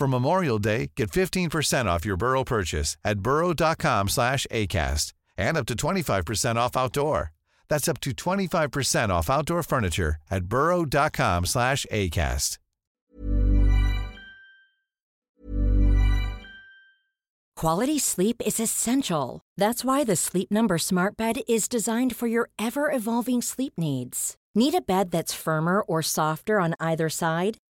For Memorial Day, get 15% off your Burrow purchase at burrow.com slash ACAST and up to 25% off outdoor. That's up to 25% off outdoor furniture at burrow.com slash ACAST. Quality sleep is essential. That's why the Sleep Number Smart Bed is designed for your ever evolving sleep needs. Need a bed that's firmer or softer on either side?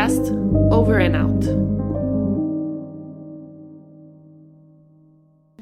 Over and Out.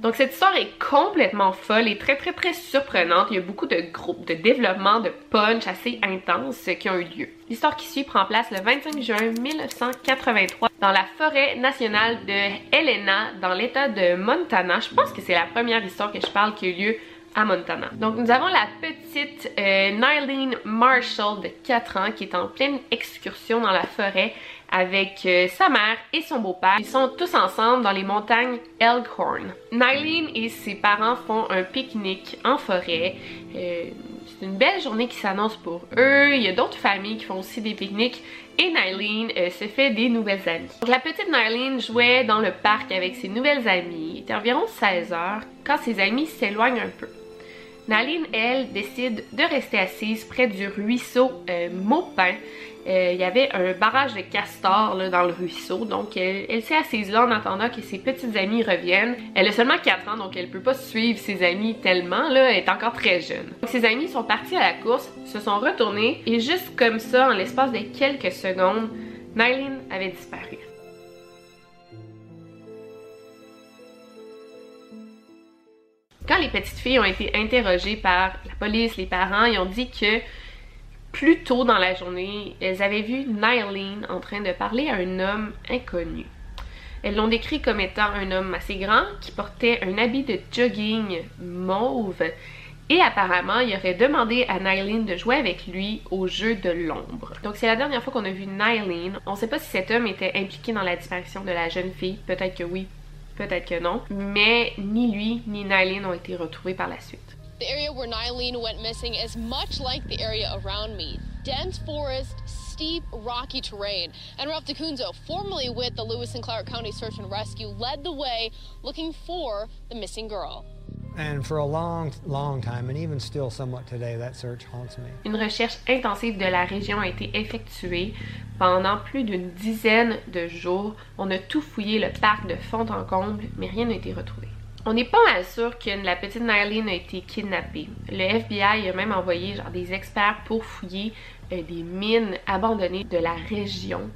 Donc cette histoire est complètement folle et très très très surprenante. Il y a beaucoup de groupes de développement de punch assez intenses qui ont eu lieu. L'histoire qui suit prend place le 25 juin 1983 dans la forêt nationale de Helena dans l'état de Montana. Je pense que c'est la première histoire que je parle qui a eu lieu à Montana. Donc nous avons la petite euh, Nylene Marshall de 4 ans qui est en pleine excursion dans la forêt avec euh, sa mère et son beau-père. Ils sont tous ensemble dans les montagnes Elkhorn. Nylene et ses parents font un pique-nique en forêt. Euh, c'est une belle journée qui s'annonce pour eux. Il y a d'autres familles qui font aussi des pique-niques. Et Nylene euh, se fait des nouvelles amies. Donc, la petite Nylene jouait dans le parc avec ses nouvelles amies. Il était environ 16 heures quand ses amis s'éloignent un peu. Nylene, elle, décide de rester assise près du ruisseau euh, Maupin. Euh, il y avait un barrage de castors dans le ruisseau, donc elle, s'est assise là en attendant que ses petites amies reviennent. Elle a seulement 4 ans, donc elle peut pas suivre ses amis tellement, là, elle est encore très jeune. Donc, ses amis sont partis à la course, se sont retournés, et juste comme ça, en l'espace de quelques secondes, Nylene avait disparu. Quand les petites filles ont été interrogées par la police, les parents, ils ont dit que plus tôt dans la journée, elles avaient vu Nylene en train de parler à un homme inconnu. Elles l'ont décrit comme étant un homme assez grand qui portait un habit de jogging mauve et apparemment il aurait demandé à Nylene de jouer avec lui au jeu de l'ombre. Donc c'est la dernière fois qu'on a vu Nylene. On ne sait pas si cet homme était impliqué dans la disparition de la jeune fille. Peut-être que oui, peut-être que non. Mais ni lui ni Nylene ont été retrouvés par la suite. The area where Nylene went missing is much like the area around me. Dense forest, steep, rocky terrain. And Ralph DeCunzo, formerly with the Lewis and Clark County Search and Rescue, led the way looking for the missing girl. And for a long, long time, and even still somewhat today, that search haunts me. Une recherche intensive de la région a été effectuée pendant plus d'une dizaine de jours. On a tout fouillé le parc de fond en comble, mais rien n'a été retrouvé. On n'est pas mal sûr que la petite Nylene a été kidnappée. Le FBI a même envoyé genre, des experts pour fouiller euh, des mines abandonnées de la région.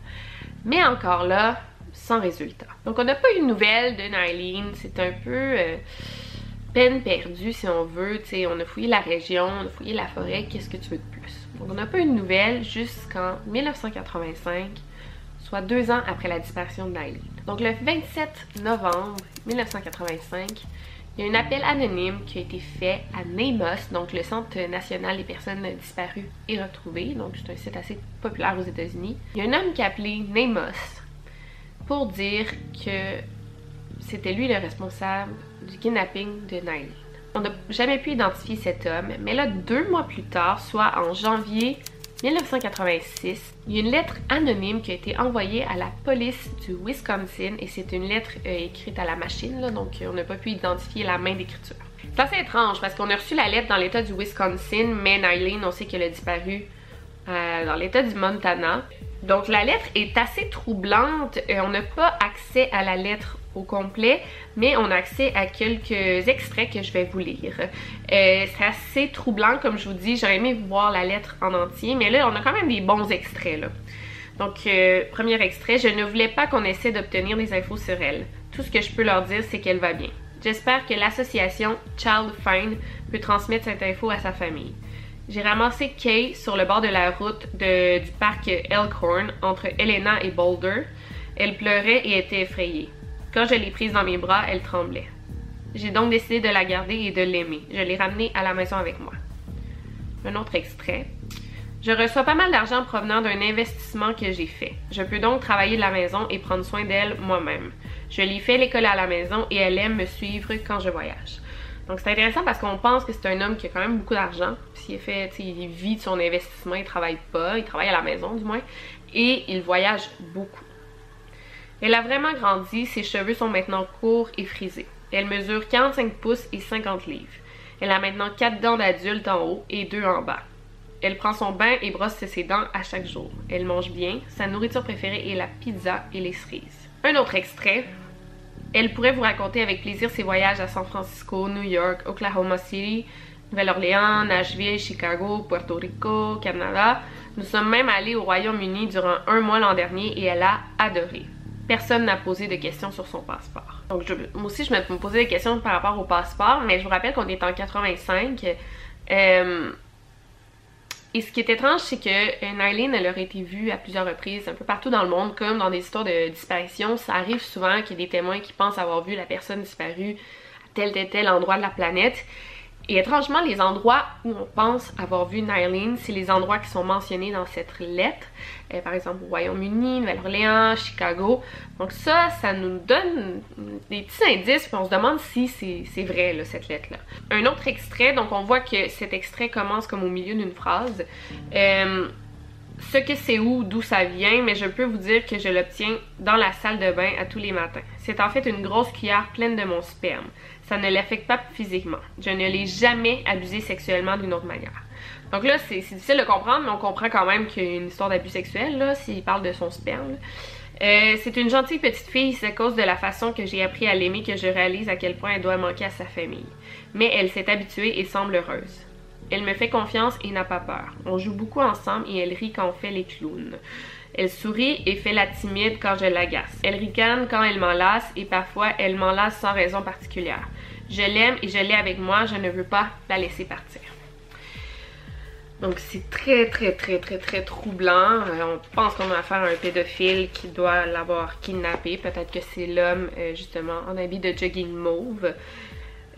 Mais encore là, sans résultat. Donc on n'a pas eu de nouvelles de Nylene. C'est un peu... Euh, peine perdue si on veut. sais, on a fouillé la région, on a fouillé la forêt, qu'est-ce que tu veux de plus? Donc on n'a pas eu de nouvelles jusqu'en 1985, soit deux ans après la disparition de Nylene. Donc le 27 novembre 1985, il y a un appel anonyme qui a été fait à NAMOS, donc le Centre national des personnes disparues et retrouvées. Donc c'est un site assez populaire aux États-Unis. Il y a un homme qui a appelé NAMOS pour dire que c'était lui le responsable du kidnapping de Nylene. On n'a jamais pu identifier cet homme, mais là, deux mois plus tard, soit en janvier 1986, il y a une lettre anonyme qui a été envoyée à la police du Wisconsin et c'est une lettre euh, écrite à la machine, donc on n'a pas pu identifier la main d'écriture. C'est assez étrange parce qu'on a reçu la lettre dans l'état du Wisconsin, mais Nylene, on sait qu'elle a disparu euh, dans l'état du Montana. Donc la lettre est assez troublante. Euh, on n'a pas accès à la lettre au complet, mais on a accès à quelques extraits que je vais vous lire. Euh, c'est assez troublant, comme je vous dis, j'aurais aimé voir la lettre en entier, mais là, on a quand même des bons extraits. Donc, euh, premier extrait, je ne voulais pas qu'on essaie d'obtenir des infos sur elle. Tout ce que je peux leur dire, c'est qu'elle va bien. J'espère que l'association Child Find peut transmettre cette info à sa famille. J'ai ramassé Kay sur le bord de la route du parc Elkhorn entre Elena et Boulder. Elle pleurait et était effrayée. Quand je l'ai prise dans mes bras, elle tremblait. J'ai donc décidé de la garder et de l'aimer. Je l'ai ramenée à la maison avec moi. Un autre extrait. Je reçois pas mal d'argent provenant d'un investissement que j'ai fait. Je peux donc travailler de la maison et prendre soin d'elle moi-même. Je lui fais l'école à la maison et elle aime me suivre quand je voyage. Donc c'est intéressant parce qu'on pense que c'est un homme qui a quand même beaucoup d'argent. S'il fait, il vit de son investissement, il travaille pas, il travaille à la maison du moins, et il voyage beaucoup. Elle a vraiment grandi, ses cheveux sont maintenant courts et frisés. Elle mesure 45 pouces et 50 livres. Elle a maintenant 4 dents d'adulte en haut et 2 en bas. Elle prend son bain et brosse ses dents à chaque jour. Elle mange bien. Sa nourriture préférée est la pizza et les cerises. Un autre extrait. Elle pourrait vous raconter avec plaisir ses voyages à San Francisco, New York, Oklahoma City, Nouvelle-Orléans, Nashville, Chicago, Puerto Rico, Canada. Nous sommes même allés au Royaume-Uni durant un mois l'an dernier et elle a adoré personne n'a posé de questions sur son passeport. Donc moi aussi, je me posais des questions par rapport au passeport, mais je vous rappelle qu'on est en 85. Euh, et ce qui est étrange, c'est que euh, Nylene, elle aurait été vue à plusieurs reprises, un peu partout dans le monde, comme dans des histoires de disparition. Ça arrive souvent qu'il y ait des témoins qui pensent avoir vu la personne disparue à tel, tel, tel endroit de la planète. Et étrangement, les endroits où on pense avoir vu Nylene, c'est les endroits qui sont mentionnés dans cette lettre. Euh, par exemple, au Royaume-Uni, Nouvelle-Orléans, Chicago. Donc ça, ça nous donne des petits indices, puis on se demande si c'est vrai, cette lettre-là. Un autre extrait, donc on voit que cet extrait commence comme au milieu d'une phrase. Euh, ce que c'est où, d'où ça vient, mais je peux vous dire que je l'obtiens dans la salle de bain à tous les matins. C'est en fait une grosse cuillère pleine de mon sperme ça ne l'affecte pas physiquement. Je ne l'ai jamais abusé sexuellement d'une autre manière. Donc là, c'est difficile de comprendre, mais on comprend quand même qu'il y a une histoire d'abus sexuel, là, s'il parle de son sperme. Euh, c'est une gentille petite fille, c'est à cause de la façon que j'ai appris à l'aimer que je réalise à quel point elle doit manquer à sa famille. Mais elle s'est habituée et semble heureuse. Elle me fait confiance et n'a pas peur. On joue beaucoup ensemble et elle rit quand on fait les clowns. Elle sourit et fait la timide quand je l'agace. Elle ricane quand elle m'enlace et parfois elle m'enlace sans raison particulière. Je l'aime et je l'ai avec moi, je ne veux pas la laisser partir. Donc c'est très très très très très troublant. Euh, on pense qu'on a affaire à un pédophile qui doit l'avoir kidnappé. Peut-être que c'est l'homme euh, justement en habit de jogging mauve.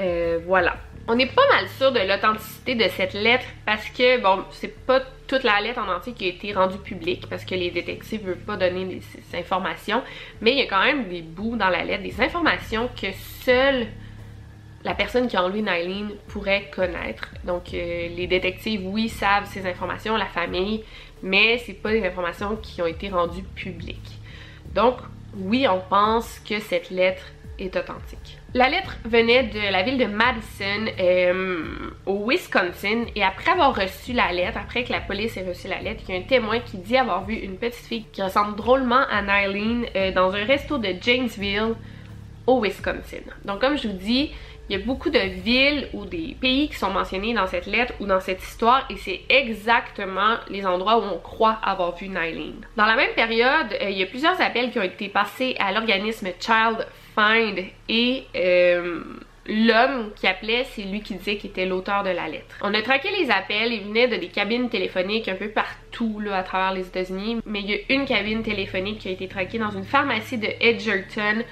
Euh, voilà. On est pas mal sûr de l'authenticité de cette lettre parce que, bon, c'est pas toute la lettre en entier qui a été rendue publique parce que les détectives ne veulent pas donner ces informations, mais il y a quand même des bouts dans la lettre, des informations que seule la personne qui a enlevé Nylene pourrait connaître. Donc euh, les détectives, oui, savent ces informations, la famille, mais c'est pas des informations qui ont été rendues publiques. Donc oui, on pense que cette lettre est authentique. La lettre venait de la ville de Madison euh, au Wisconsin et après avoir reçu la lettre, après que la police ait reçu la lettre, il y a un témoin qui dit avoir vu une petite fille qui ressemble drôlement à Nylene euh, dans un resto de Janesville au Wisconsin. Donc comme je vous dis, il y a beaucoup de villes ou des pays qui sont mentionnés dans cette lettre ou dans cette histoire et c'est exactement les endroits où on croit avoir vu Nylene. Dans la même période, euh, il y a plusieurs appels qui ont été passés à l'organisme Child Find et euh, l'homme qui appelait, c'est lui qui disait qu'il était l'auteur de la lettre. On a traqué les appels, ils venaient de des cabines téléphoniques un peu partout là, à travers les États-Unis, mais il y a une cabine téléphonique qui a été traquée dans une pharmacie de Edgerton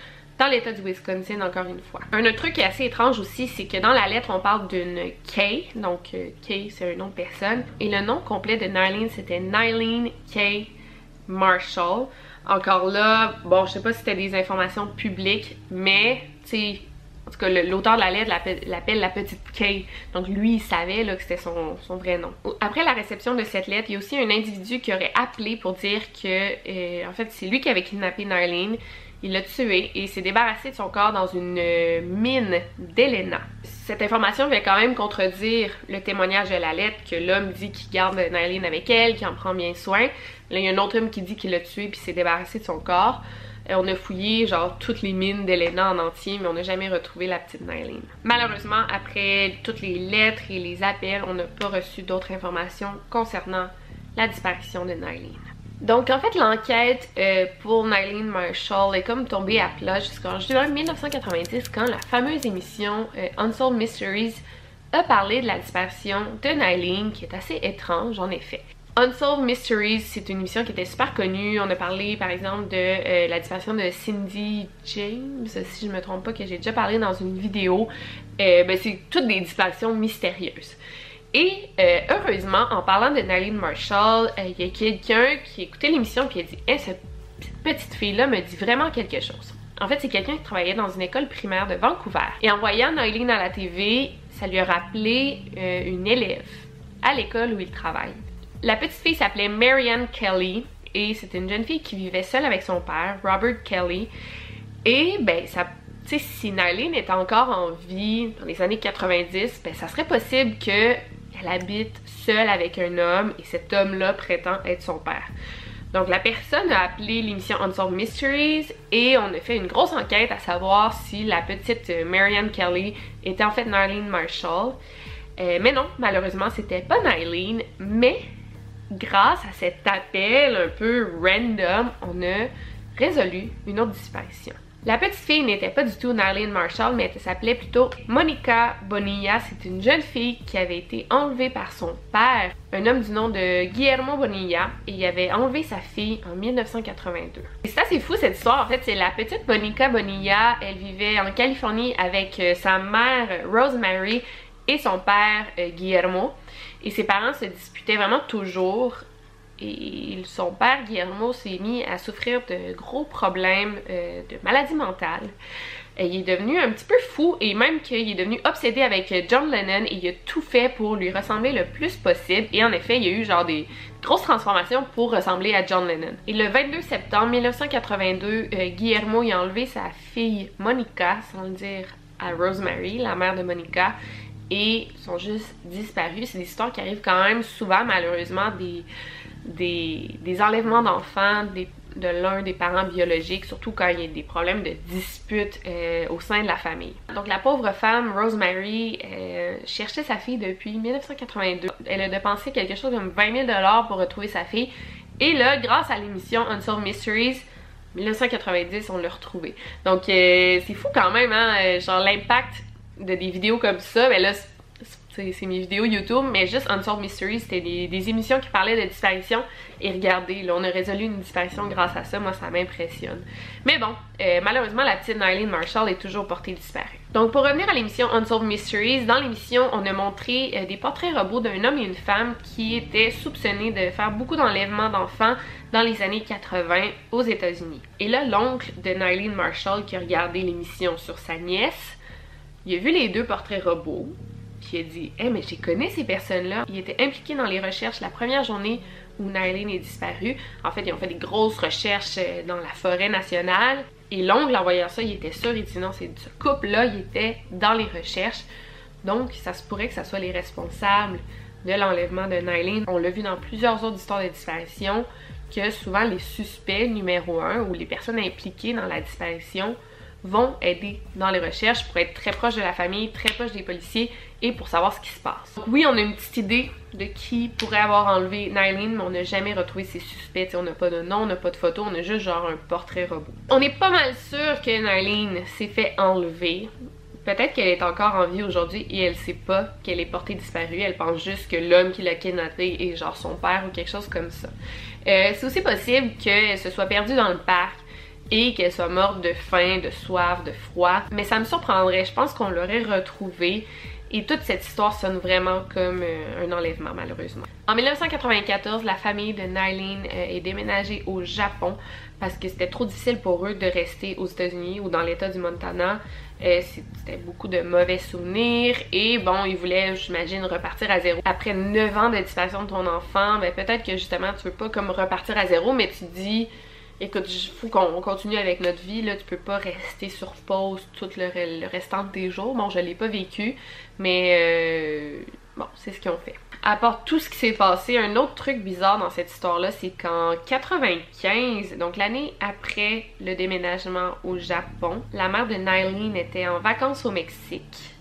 dans l'état du Wisconsin encore une fois. Un autre truc qui est assez étrange aussi, c'est que dans la lettre, on parle d'une Kay, donc euh, Kay c'est un nom de personne, et le nom complet de Nylene c'était Nylene Kay Marshall. Encore là, bon, je sais pas si c'était des informations publiques, mais, tu sais, en tout cas, l'auteur de la lettre l'appelle la petite Kay. Donc lui, il savait là, que c'était son, vrai nom. Après la réception de cette lettre, il y a aussi un individu qui aurait appelé pour dire que, euh, en fait, c'est lui qui avait kidnappé Nylene il l'a tué et s'est débarrassé de son corps dans une euh, mine d'Elena. Cette information vient quand même contredire le témoignage de la lettre que l'homme dit qu'il garde Nylene avec elle, qu'il en prend bien soin. Là, il y a un autre homme qui dit qu'il l'a tué puis s'est débarrassé de son corps. Et on a fouillé genre toutes les mines d'Elena en entier, mais on n'a jamais retrouvé la petite Nylene. Malheureusement, après toutes les lettres et les appels, on n'a pas reçu d'autres informations concernant la disparition de Nylene. Donc en fait l'enquête euh, pour Nylene Marshall est comme tombée à plat jusqu'en juin 1990 quand la fameuse émission euh, Unsolved Mysteries a parlé de la disparition de Nylene qui est assez étrange en effet. Unsolved Mysteries, c'est une émission qui était super connue. On a parlé par exemple de euh, la disparition de Cindy James, si je me trompe pas, que j'ai déjà parlé dans une vidéo. ben, c'est toutes des disparitions mystérieuses. Et euh, heureusement, en parlant de Nylene Marshall, euh, il y a quelqu'un qui écoutait l'émission et a dit hey, cette petite fille-là me dit vraiment quelque chose. En fait, c'est quelqu'un qui travaillait dans une école primaire de Vancouver. Et en voyant Nylene à la TV, ça lui a rappelé euh, une élève à l'école où il travaille. La petite fille s'appelait Marianne Kelly et c'était une jeune fille qui vivait seule avec son père, Robert Kelly. Et ben, ça tu sais, si Nylene était encore en vie dans les années 90, ben ça serait possible que elle habite seule avec un homme et cet homme-là prétend être son père. Donc la personne a appelé l'émission Unsolved Mysteries et on a fait une grosse enquête à savoir si la petite euh, Marianne Kelly était en fait Nylene Marshall. Euh, mais non, malheureusement c'était pas Nylene, mais grâce à cet appel un peu random, on a résolu une autre disparition. La petite fille n'était pas du tout Nylene Marshall, mais elle s'appelait plutôt Monica Bonilla. C'est une jeune fille qui avait été enlevée par son père, un homme du nom de Guillermo Bonilla, et il avait enlevé sa fille en 1982. Et c'est assez fou cette histoire. En fait, c'est la petite Monica Bonilla. Elle vivait en Californie avec euh, sa mère Rosemary et son père euh, Guillermo. Et ses parents se disputaient vraiment toujours et son père Guillermo s'est mis à souffrir de gros problèmes euh, de maladie mentale. Il est devenu un petit peu fou et même qu'il est devenu obsédé avec John Lennon et il a tout fait pour lui ressembler le plus possible. Et en effet, il y a eu genre des grosses transformations pour ressembler à John Lennon. Et le 22 septembre 1982, euh, Guillermo a enlevé sa fille Monica, sans le dire à Rosemary, la mère de Monica, et sont juste disparus. C'est des histoires qui arrivent quand même souvent, malheureusement, des des, enlèvements d'enfants de l'un des parents biologiques, surtout quand il y a des problèmes de dispute euh, au sein de la famille. Donc la pauvre femme, Rosemary, euh, cherchait sa fille depuis 1982. Elle a dépensé quelque chose comme 20 000 pour retrouver sa fille. Et là, grâce à l'émission Unsolved Mysteries, 1990, on l'a retrouvée. Donc euh, c'est fou quand même, hein, genre l'impact de des vidéos comme ça, mais là c'est mes vidéos YouTube, mais juste Unsolved Mysteries, c'était des, émissions qui parlaient de disparition. Et regardez, là, on a résolu une disparition grâce à ça. Moi, ça m'impressionne. Mais bon, euh, malheureusement, la petite Nylene Marshall est toujours portée disparue. Donc, pour revenir à l'émission Unsolved Mysteries, dans l'émission, on a montré euh, des portraits robots d'un homme et une femme qui étaient soupçonnés de faire beaucoup d'enlèvements d'enfants dans les années 80 aux États-Unis. Et là, l'oncle de Nylene Marshall qui a regardé l'émission sur sa nièce, il a vu les deux portraits robots, qui a dit Eh, mais j'ai connu ces personnes-là. Il était impliqué dans les recherches la première journée où Nylene est disparue. En fait, ils ont fait des grosses recherches euh, dans la forêt nationale. Et l'oncle, en voyant ça, il était sûr, il dit non, c'est ce couple-là, il était dans les recherches. Donc, ça se pourrait que ce soit les responsables de l'enlèvement de Nylene. On l'a vu dans plusieurs autres histoires de disparition que souvent les suspects numéro un ou les personnes impliquées dans la disparition vont aider dans les recherches pour être très proche de la famille, très proche des policiers et pour savoir ce qui se passe. Donc oui, on a une petite idée de qui pourrait avoir enlevé Nylene, mais on n'a jamais retrouvé ses suspects. on n'a pas de nom, on n'a pas de photo, on a juste genre un portrait robot. On est pas mal sûr que Nylene s'est fait enlever. Peut-être qu'elle est encore en vie aujourd'hui et elle sait pas qu'elle est portée disparue. Elle pense juste que l'homme qui l'a kidnappée est genre son père ou quelque chose comme ça. Euh, c'est aussi possible qu'elle se soit perdue dans le parc et qu'elle soit morte de faim, de soif, de froid. Mais ça me surprendrait. Je pense qu'on l'aurait retrouvée. Et toute cette histoire sonne vraiment comme euh, un enlèvement, malheureusement. En 1994, la famille de Nylene euh, est déménagée au Japon parce que c'était trop difficile pour eux de rester aux États-Unis ou dans l'État du Montana. Euh, c'était beaucoup de mauvais souvenirs et bon, ils voulaient, j'imagine, repartir à zéro. Après 9 ans de disparition de ton enfant, ben peut-être que justement tu veux pas comme repartir à zéro, mais tu dis écoute, il faut qu'on continue avec notre vie, là, tu peux pas rester sur pause tout le, restant de tes jours. Bon, je l'ai pas vécu, mais euh, bon, c'est ce qu'ils ont fait. À part tout ce qui s'est passé, un autre truc bizarre dans cette histoire-là, c'est qu'en 95, donc l'année après le déménagement au Japon, la mère de Nylene était en vacances au Mexique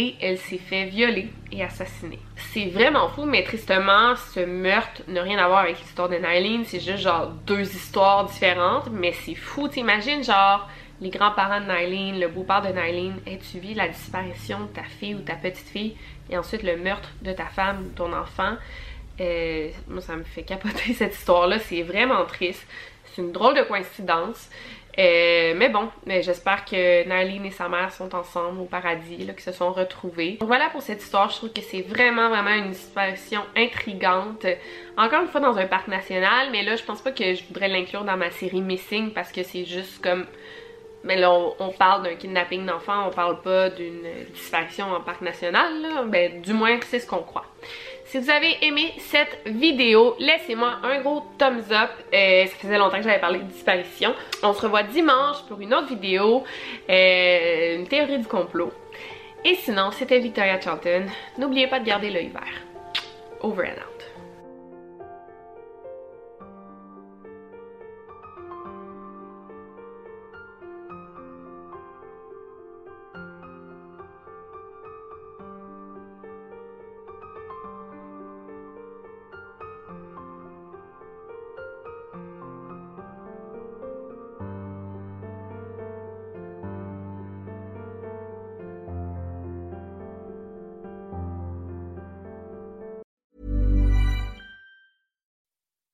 et elle s'est fait violer et assassiner. C'est vraiment fou, mais tristement, ce meurtre n'a rien à voir avec l'histoire de Nylene, c'est juste genre deux histoires différentes, mais c'est fou, t'imagines genre les grands-parents de Nylene, le beau-père de Nylene, aient suivi la disparition de ta fille ou ta petite-fille et ensuite le meurtre de ta femme ou ton enfant. Euh, moi, ça me fait capoter cette histoire-là, c'est vraiment triste. C'est une drôle de coïncidence. Euh, mais bon, j'espère que Nylene et sa mère sont ensemble au paradis, qu'ils se sont retrouvés. Donc voilà pour cette histoire, je trouve que c'est vraiment vraiment une situation intrigante. Encore une fois dans un parc national, mais là je pense pas que je voudrais l'inclure dans ma série Missing parce que c'est juste comme... Mais là, on, parle d'un kidnapping d'enfants, on parle pas d'une disparition en parc national, là. Ben, du moins, c'est ce qu'on croit. Si vous avez aimé cette vidéo, laissez-moi un gros thumbs up. Euh, ça faisait longtemps que j'avais parlé de disparition. On se revoit dimanche pour une autre vidéo, euh, une théorie du complot. Et sinon, c'était Victoria Charlton. N'oubliez pas de garder l'œil vert. Over and out.